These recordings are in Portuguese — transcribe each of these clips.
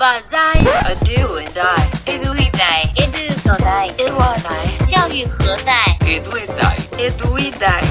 把在 a do and I edu e dai edu 所在 edu a dai 教育何在 edu e dai edu e dai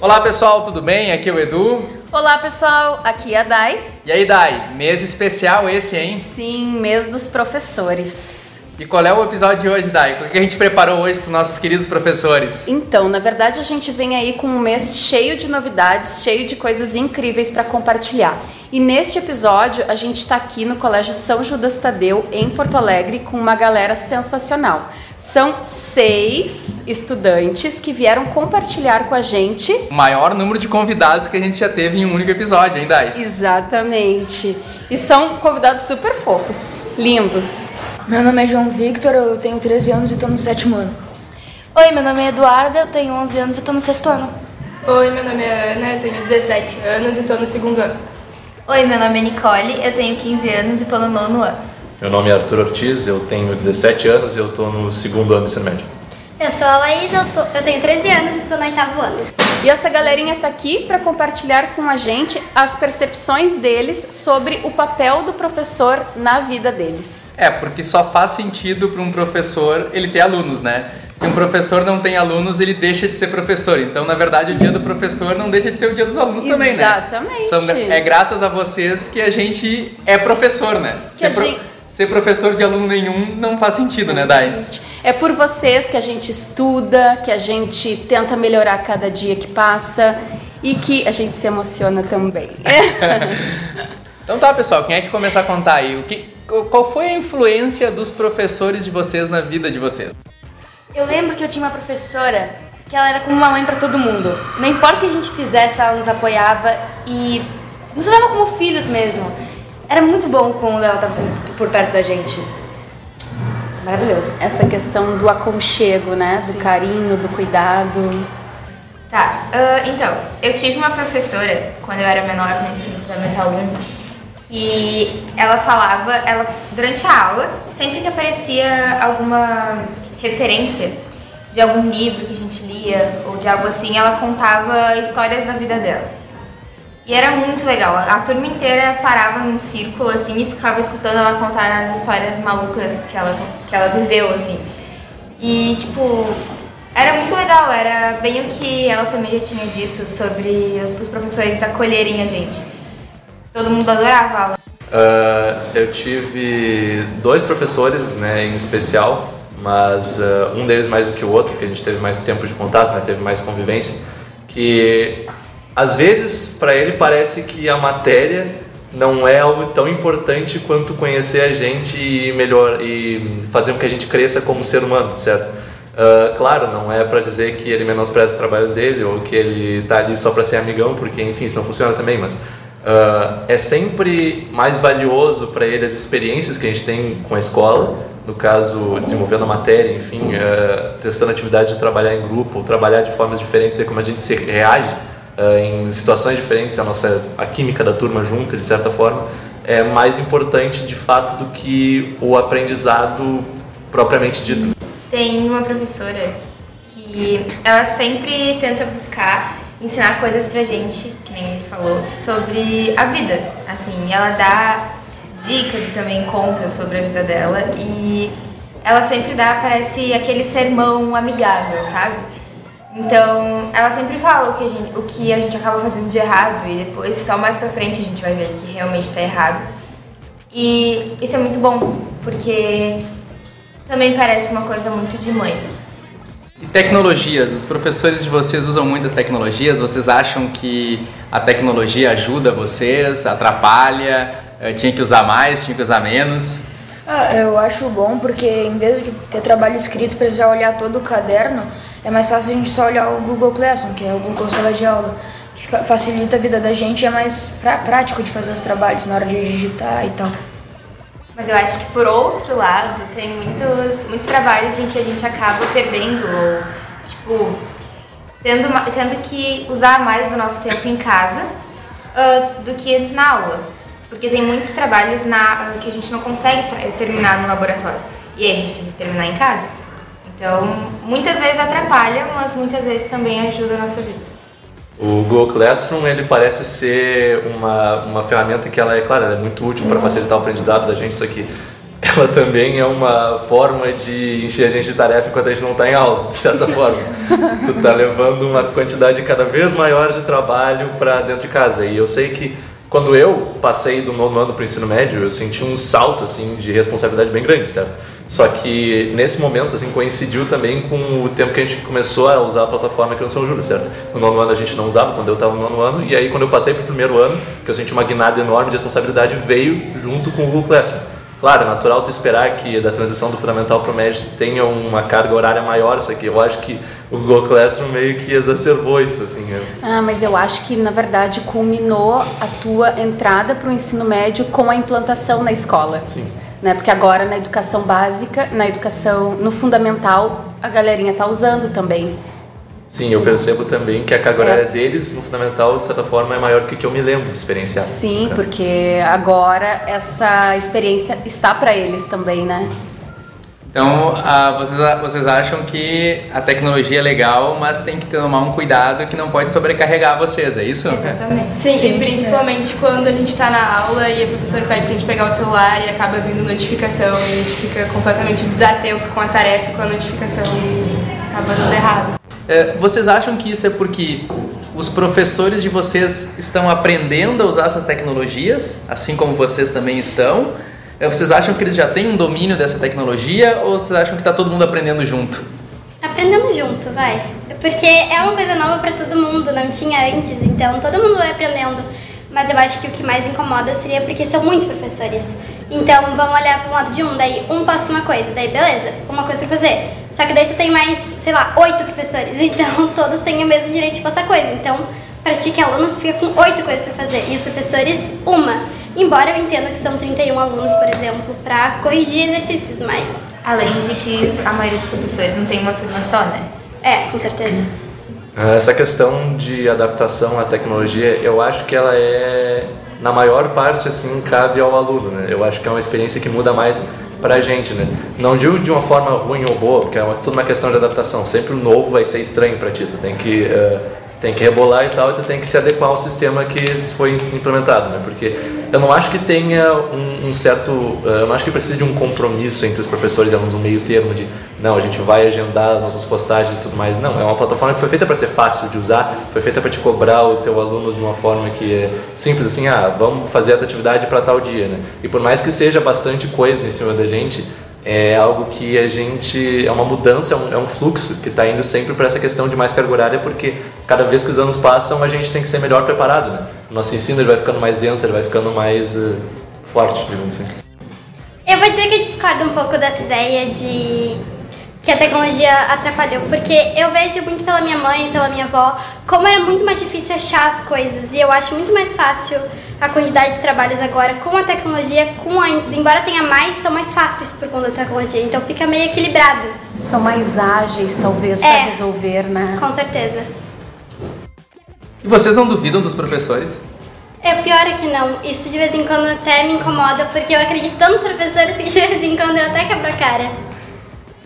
Olá pessoal, tudo bem? Aqui é o Edu. Olá pessoal, aqui é a Dai. E aí Dai, mês especial esse, hein? Sim, mês dos professores. E qual é o episódio de hoje, Dai? O que a gente preparou hoje para os nossos queridos professores? Então, na verdade, a gente vem aí com um mês cheio de novidades, cheio de coisas incríveis para compartilhar. E neste episódio, a gente está aqui no Colégio São Judas Tadeu, em Porto Alegre, com uma galera sensacional. São seis estudantes que vieram compartilhar com a gente. O maior número de convidados que a gente já teve em um único episódio, hein, Dai? Exatamente. E são convidados super fofos, lindos. Meu nome é João Victor, eu tenho 13 anos e estou no sétimo ano. Oi, meu nome é Eduarda, eu tenho 11 anos e estou no sexto ano. Oi, meu nome é Ana, eu tenho 17 anos e estou no segundo ano. Oi, meu nome é Nicole, eu tenho 15 anos e estou no nono ano. Meu nome é Arthur Ortiz, eu tenho 17 anos e eu estou no segundo ano do ensino médio. Eu sou a Laís, eu, tô, eu tenho 13 anos e estou no oitavo ano. E essa galerinha tá aqui para compartilhar com a gente as percepções deles sobre o papel do professor na vida deles. É, porque só faz sentido para um professor ele ter alunos, né? Se um professor não tem alunos, ele deixa de ser professor. Então, na verdade, o dia do professor não deixa de ser o dia dos alunos também, né? Exatamente. é graças a vocês que a gente é professor, né? Que a gente ser professor de aluno nenhum não faz sentido, não né, Dai? Existe. É por vocês que a gente estuda, que a gente tenta melhorar cada dia que passa e que a gente se emociona também. então tá, pessoal, quem é que começar a contar aí? O que, qual foi a influência dos professores de vocês na vida de vocês? Eu lembro que eu tinha uma professora que ela era como uma mãe para todo mundo. Não importa o que a gente fizesse, ela nos apoiava e nos olhava como filhos mesmo. Era muito bom quando ela estava por perto da gente. Maravilhoso. Essa questão do aconchego, né? Do Sim. carinho, do cuidado. Tá, uh, então, eu tive uma professora, quando eu era menor no ensino fundamental 1, que ela falava, ela durante a aula, sempre que aparecia alguma referência de algum livro que a gente lia ou de algo assim, ela contava histórias da vida dela. E era muito legal. A turma inteira parava num círculo assim e ficava escutando ela contar as histórias malucas que ela, que ela viveu, assim. E tipo, era muito legal, era bem o que ela também já tinha dito sobre os professores acolherem a gente. Todo mundo adorava a aula. Uh, eu tive dois professores, né, em especial, mas uh, um deles mais do que o outro, porque a gente teve mais tempo de contato, né, teve mais convivência, que às vezes, para ele parece que a matéria não é algo tão importante quanto conhecer a gente e melhor e fazer com que a gente cresça como ser humano, certo? Uh, claro, não é para dizer que ele menospreza o trabalho dele ou que ele está ali só para ser amigão, porque enfim, isso não funciona também, mas uh, é sempre mais valioso para ele as experiências que a gente tem com a escola, no caso, desenvolvendo a matéria, enfim, uh, testando a atividade de trabalhar em grupo, trabalhar de formas diferentes, ver como a gente se reage uh, em situações diferentes, a nossa a química da turma junto, de certa forma, é mais importante de fato do que o aprendizado propriamente dito. Tem uma professora que ela sempre tenta buscar ensinar coisas pra gente, que nem ele falou, sobre a vida. Assim, ela dá dicas e também conta sobre a vida dela e ela sempre dá, parece aquele sermão amigável, sabe? Então, ela sempre fala o que, a gente, o que a gente acaba fazendo de errado e depois, só mais pra frente, a gente vai ver que realmente está errado. E isso é muito bom, porque também parece uma coisa muito de mãe. E tecnologias? Os professores de vocês usam muitas tecnologias? Vocês acham que a tecnologia ajuda vocês, atrapalha? Eh, tinha que usar mais, tinha que usar menos? Ah, eu acho bom porque em vez de ter trabalho escrito, precisar olhar todo o caderno, é mais fácil a gente só olhar o Google Classroom, que é o Google Sala de Aula, facilita a vida da gente é mais prático de fazer os trabalhos na hora de digitar e tal. Mas eu acho que por outro lado, tem muitos, muitos trabalhos em que a gente acaba perdendo, ou, tipo, tendo, tendo que usar mais do nosso tempo em casa uh, do que na aula. Porque tem muitos trabalhos na, que a gente não consegue terminar no laboratório. E aí a gente tem que terminar em casa. Então, muitas vezes atrapalha, mas muitas vezes também ajuda a nossa vida. O Google Classroom ele parece ser uma, uma ferramenta que ela é, claro, ela é muito útil para facilitar o aprendizado da gente, só que ela também é uma forma de encher a gente de tarefa enquanto a gente não está em aula, de certa forma. tu está levando uma quantidade cada vez maior de trabalho para dentro de casa. E eu sei que quando eu passei do nono ano para o ensino médio, eu senti um salto assim de responsabilidade bem grande, certo? Só que nesse momento assim coincidiu também com o tempo que a gente começou a usar a plataforma aqui no São Júlio, certo? No nono ano a gente não usava, quando eu estava no nono ano, e aí quando eu passei para o primeiro ano, que eu senti uma guinada enorme de responsabilidade, veio junto com o Google Classroom. Claro, é natural tu esperar que da transição do fundamental para o médio tenha uma carga horária maior isso aqui. Eu acho que o Google Classroom meio que exacerbou isso, assim. Eu... Ah, mas eu acho que, na verdade, culminou a tua entrada para o ensino médio com a implantação na escola. Sim. Né? Porque agora na educação básica, na educação, no fundamental, a galerinha tá usando também. Sim, eu percebo também que a carga horária é. deles no fundamental, de certa forma, é maior do que, que eu me lembro de experienciar. Sim, porque agora essa experiência está para eles também, né? Então, uh, vocês, vocês acham que a tecnologia é legal, mas tem que tomar um cuidado que não pode sobrecarregar vocês, é isso? Exatamente. Sim, Sim. e principalmente é. quando a gente está na aula e a professora pede para a gente pegar o celular e acaba vindo notificação e a gente fica completamente desatento com a tarefa e com a notificação e acaba dando errado. É, vocês acham que isso é porque os professores de vocês estão aprendendo a usar essas tecnologias, assim como vocês também estão? É, vocês acham que eles já têm um domínio dessa tecnologia ou vocês acham que está todo mundo aprendendo junto? Aprendendo junto, vai. Porque é uma coisa nova para todo mundo, não tinha antes, então todo mundo vai aprendendo. Mas eu acho que o que mais incomoda seria porque são muitos professores. Então vamos olhar para o lado de um, daí um posta uma coisa, daí beleza, uma coisa para fazer. Só que daí tu tem mais, sei lá, oito professores, então todos têm o mesmo direito de postar coisa. Então, para ti que é aluno, tu fica com oito coisas para fazer e os professores, uma. Embora eu entenda que são 31 alunos, por exemplo, para corrigir exercícios, mas. Além de que a maioria dos professores não tem uma turma só, né? É, com certeza. Essa questão de adaptação à tecnologia, eu acho que ela é, na maior parte, assim, cabe ao aluno, né? Eu acho que é uma experiência que muda mais pra gente, né? Não digo de uma forma ruim ou boa, porque é uma, tudo uma questão de adaptação. Sempre o novo vai ser estranho para ti, tu tem que uh, tem que rebolar e tal, e tu tem que se adequar ao sistema que foi implementado, né? Porque eu não acho que tenha um, um certo, uh, eu não acho que precise de um compromisso entre os professores e alunos, um meio termo de, não, a gente vai agendar as nossas postagens e tudo mais. Não, é uma plataforma que foi feita para ser fácil de usar, foi feita para te cobrar o teu aluno de uma forma que é simples, assim, ah, vamos fazer essa atividade para tal dia, né? E por mais que seja bastante coisa em cima da gente, é algo que a gente é uma mudança, é um, é um fluxo que está indo sempre para essa questão de mais carga horária, porque cada vez que os anos passam a gente tem que ser melhor preparado. Né? O nosso ensino ele vai ficando mais denso, ele vai ficando mais uh, forte, digamos assim. Eu vou dizer que eu discordo um pouco dessa ideia de que a tecnologia atrapalhou, porque eu vejo muito pela minha mãe, pela minha avó, como era muito mais difícil achar as coisas, e eu acho muito mais fácil a quantidade de trabalhos agora com a tecnologia, com antes. Embora tenha mais, são mais fáceis por conta da tecnologia. Então fica meio equilibrado. São mais ágeis, talvez, é, para resolver, né? Com certeza. E vocês não duvidam dos professores? É, pior é que não. Isso de vez em quando até me incomoda, porque eu acredito tanto nos professores que de vez em quando eu até quebro a cara.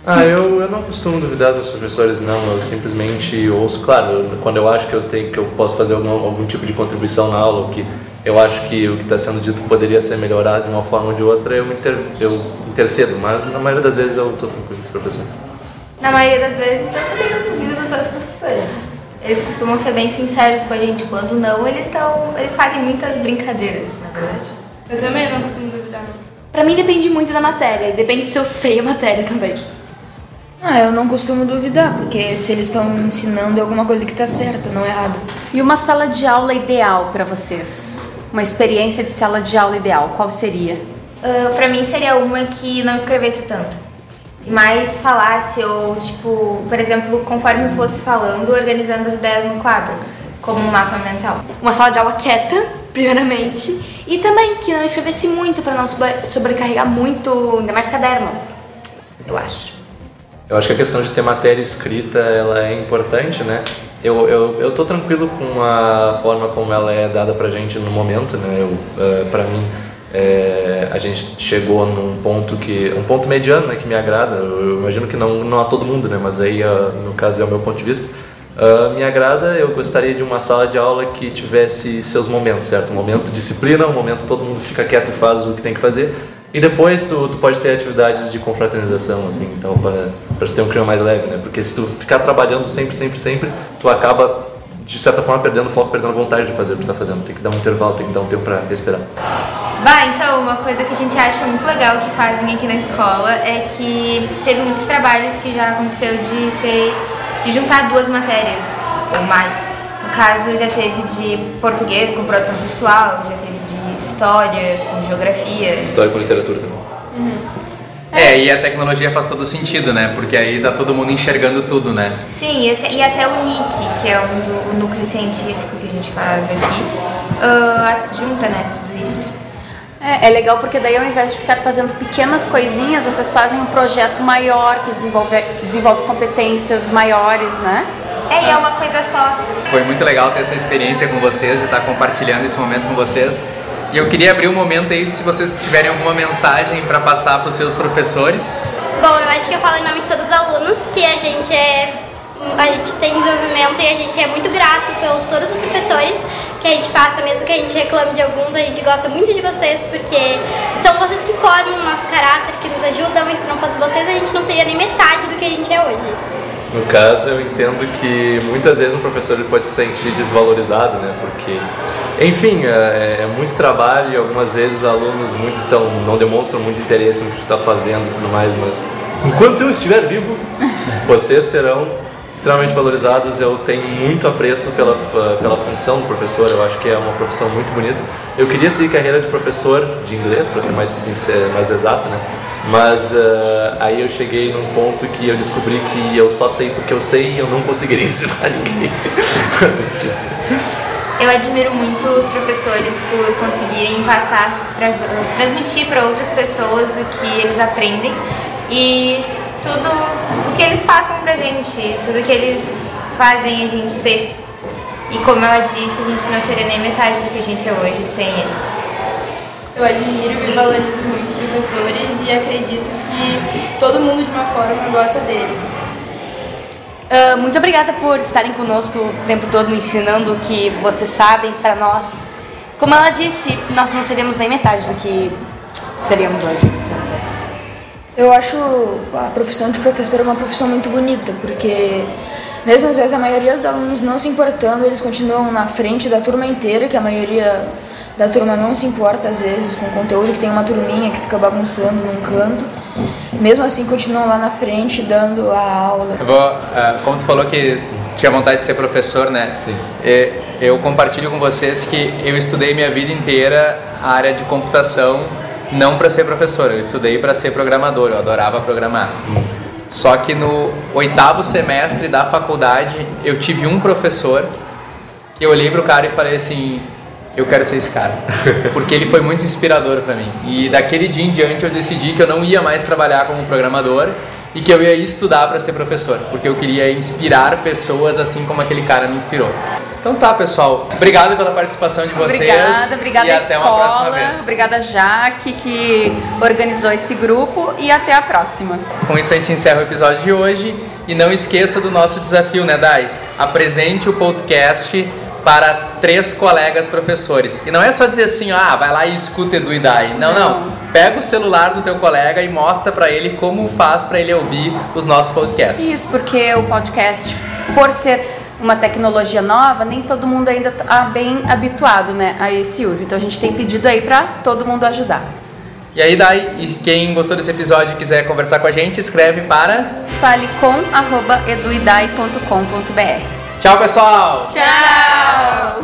Ah, eu, eu não costumo duvidar dos meus professores, não. Eu simplesmente ouço. Claro, quando eu acho que eu tenho que eu posso fazer algum, algum tipo de contribuição na aula, que eu acho que o que está sendo dito poderia ser melhorado de uma forma ou de outra, eu, inter, eu intercedo, mas na maioria das vezes eu estou tranquilo com os professores. Na maioria das vezes eu também não duvido dos professores. Eles costumam ser bem sinceros com a gente, quando não, eles estão. Eles fazem muitas brincadeiras, na verdade. Eu também não costumo duvidar. Pra mim depende muito da matéria, depende se eu sei a matéria também. Ah, eu não costumo duvidar, porque se eles estão ensinando é alguma coisa que está certa, não errada. E uma sala de aula ideal para vocês? Uma experiência de sala de aula ideal, qual seria? Uh, pra mim seria uma que não escrevesse tanto. Mas falasse, ou tipo, por exemplo, conforme fosse falando, organizando as ideias no quadro, como um mapa mental. Uma sala de aula quieta, primeiramente, e também que não escrevesse muito, para não sobrecarregar muito, ainda mais caderno. Eu acho. Eu acho que a questão de ter matéria escrita ela é importante, né? Eu, eu, eu tô tranquilo com a forma como ela é dada pra gente no momento, né? Eu, uh, pra mim, é, a gente chegou num ponto que um ponto mediano né, que me agrada eu, imagino que não não a todo mundo né mas aí uh, no caso é o meu ponto de vista Uh, me agrada, eu gostaria de uma sala de aula que tivesse seus momentos, certo? Um momento disciplina, um momento todo mundo fica quieto e faz o que tem que fazer. E depois tu, tu pode ter atividades de confraternização, assim, então para, para ter um clima mais leve, né? Porque se tu ficar trabalhando sempre, sempre, sempre, tu acaba, de certa forma, perdendo foco, perdendo vontade de fazer o que tá fazendo. Tem que dar um intervalo, tem que dar um tempo para respirar. Vai, então, uma coisa que a gente acha muito legal que fazem aqui na escola é que teve muitos trabalhos que já aconteceu de ser de juntar duas matérias ou mais. No caso, já teve de português com produção textual, já teve de história com geografia. História com literatura também. Uhum. É, e a tecnologia faz todo sentido, né? Porque aí tá todo mundo enxergando tudo, né? Sim, e até, e até o NIC, que é um do, o núcleo científico que a gente faz aqui, uh, junta, né, tudo isso. É, é legal porque daí ao invés de ficar fazendo pequenas coisinhas, vocês fazem um projeto maior que desenvolve, desenvolve competências maiores, né? É, e é uma coisa só. Foi muito legal ter essa experiência com vocês, de estar compartilhando esse momento com vocês. E eu queria abrir um momento aí se vocês tiverem alguma mensagem para passar para os seus professores. Bom, eu acho que eu falo em nome de todos os alunos que a gente é a gente tem desenvolvimento e a gente é muito grato pelos todos os professores que a gente passa, mesmo que a gente reclame de alguns, a gente gosta muito de vocês porque são vocês que formam o nosso caráter, que nos ajudam, e se não fosse vocês a gente não seria nem metade do que a gente é hoje. No caso, eu entendo que muitas vezes um professor pode se sentir desvalorizado, né? Porque, enfim, é, é muito trabalho e algumas vezes os alunos muitos estão, não demonstram muito interesse no que está fazendo e tudo mais, mas enquanto eu estiver vivo, vocês serão extremamente valorizados. Eu tenho muito apreço pela, pela função do professor, eu acho que é uma profissão muito bonita. Eu queria seguir carreira de professor de inglês, para ser mais, sincero, mais exato, né? Mas uh, aí eu cheguei num ponto que eu descobri que eu só sei porque eu sei e eu não conseguiria ensinar ninguém. eu admiro muito os professores por conseguirem passar, pra, transmitir para outras pessoas o que eles aprendem e tudo o que eles passam pra gente, tudo que eles fazem a gente ser. E como ela disse, a gente não seria nem metade do que a gente é hoje sem eles. Eu admiro e valorizo muito os professores e acredito que todo mundo de uma forma gosta deles. Uh, muito obrigada por estarem conosco o tempo todo ensinando o que vocês sabem para nós. Como ela disse, nós não seríamos nem metade do que seríamos hoje sem vocês. Eu acho a profissão de professor uma profissão muito bonita, porque mesmo às vezes a maioria dos alunos não se importando, eles continuam na frente da turma inteira, que a maioria da turma não se importa às vezes com o conteúdo, que tem uma turminha que fica bagunçando num canto. Mesmo assim continuam lá na frente dando a aula. Eu vou, uh, como tu falou que tinha vontade de ser professor, né? Sim. Eu compartilho com vocês que eu estudei minha vida inteira a área de computação não para ser professor, eu estudei para ser programador, eu adorava programar. Só que no oitavo semestre da faculdade eu tive um professor que eu olhei pro cara e falei assim, eu quero ser esse cara, porque ele foi muito inspirador para mim. E daquele dia em diante eu decidi que eu não ia mais trabalhar como programador e que eu ia estudar para ser professor, porque eu queria inspirar pessoas assim como aquele cara me inspirou. Então tá, pessoal. Obrigado pela participação de vocês. Obrigada, obrigada e à até escola, uma próxima vez. Obrigada, Jaque, que organizou esse grupo e até a próxima. Com isso a gente encerra o episódio de hoje e não esqueça do nosso desafio, né, Dai? Apresente o podcast para três colegas professores. E não é só dizer assim, ah, vai lá e escuta Edu e Dai. Não, não. não. Pega o celular do teu colega e mostra para ele como faz para ele ouvir os nossos podcasts. Isso, porque o podcast, por ser uma tecnologia nova, nem todo mundo ainda está bem habituado né, a esse uso. Então a gente tem pedido aí para todo mundo ajudar. E aí, Dai, e quem gostou desse episódio e quiser conversar com a gente, escreve para falecom.eduidai.com.br. Tchau, pessoal! Tchau!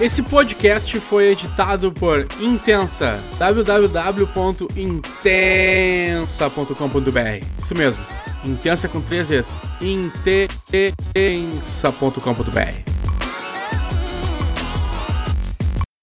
Esse podcast foi editado por Intensa, www.intensa.com.br. Isso mesmo, Intensa com três vezes, intensa.com.br.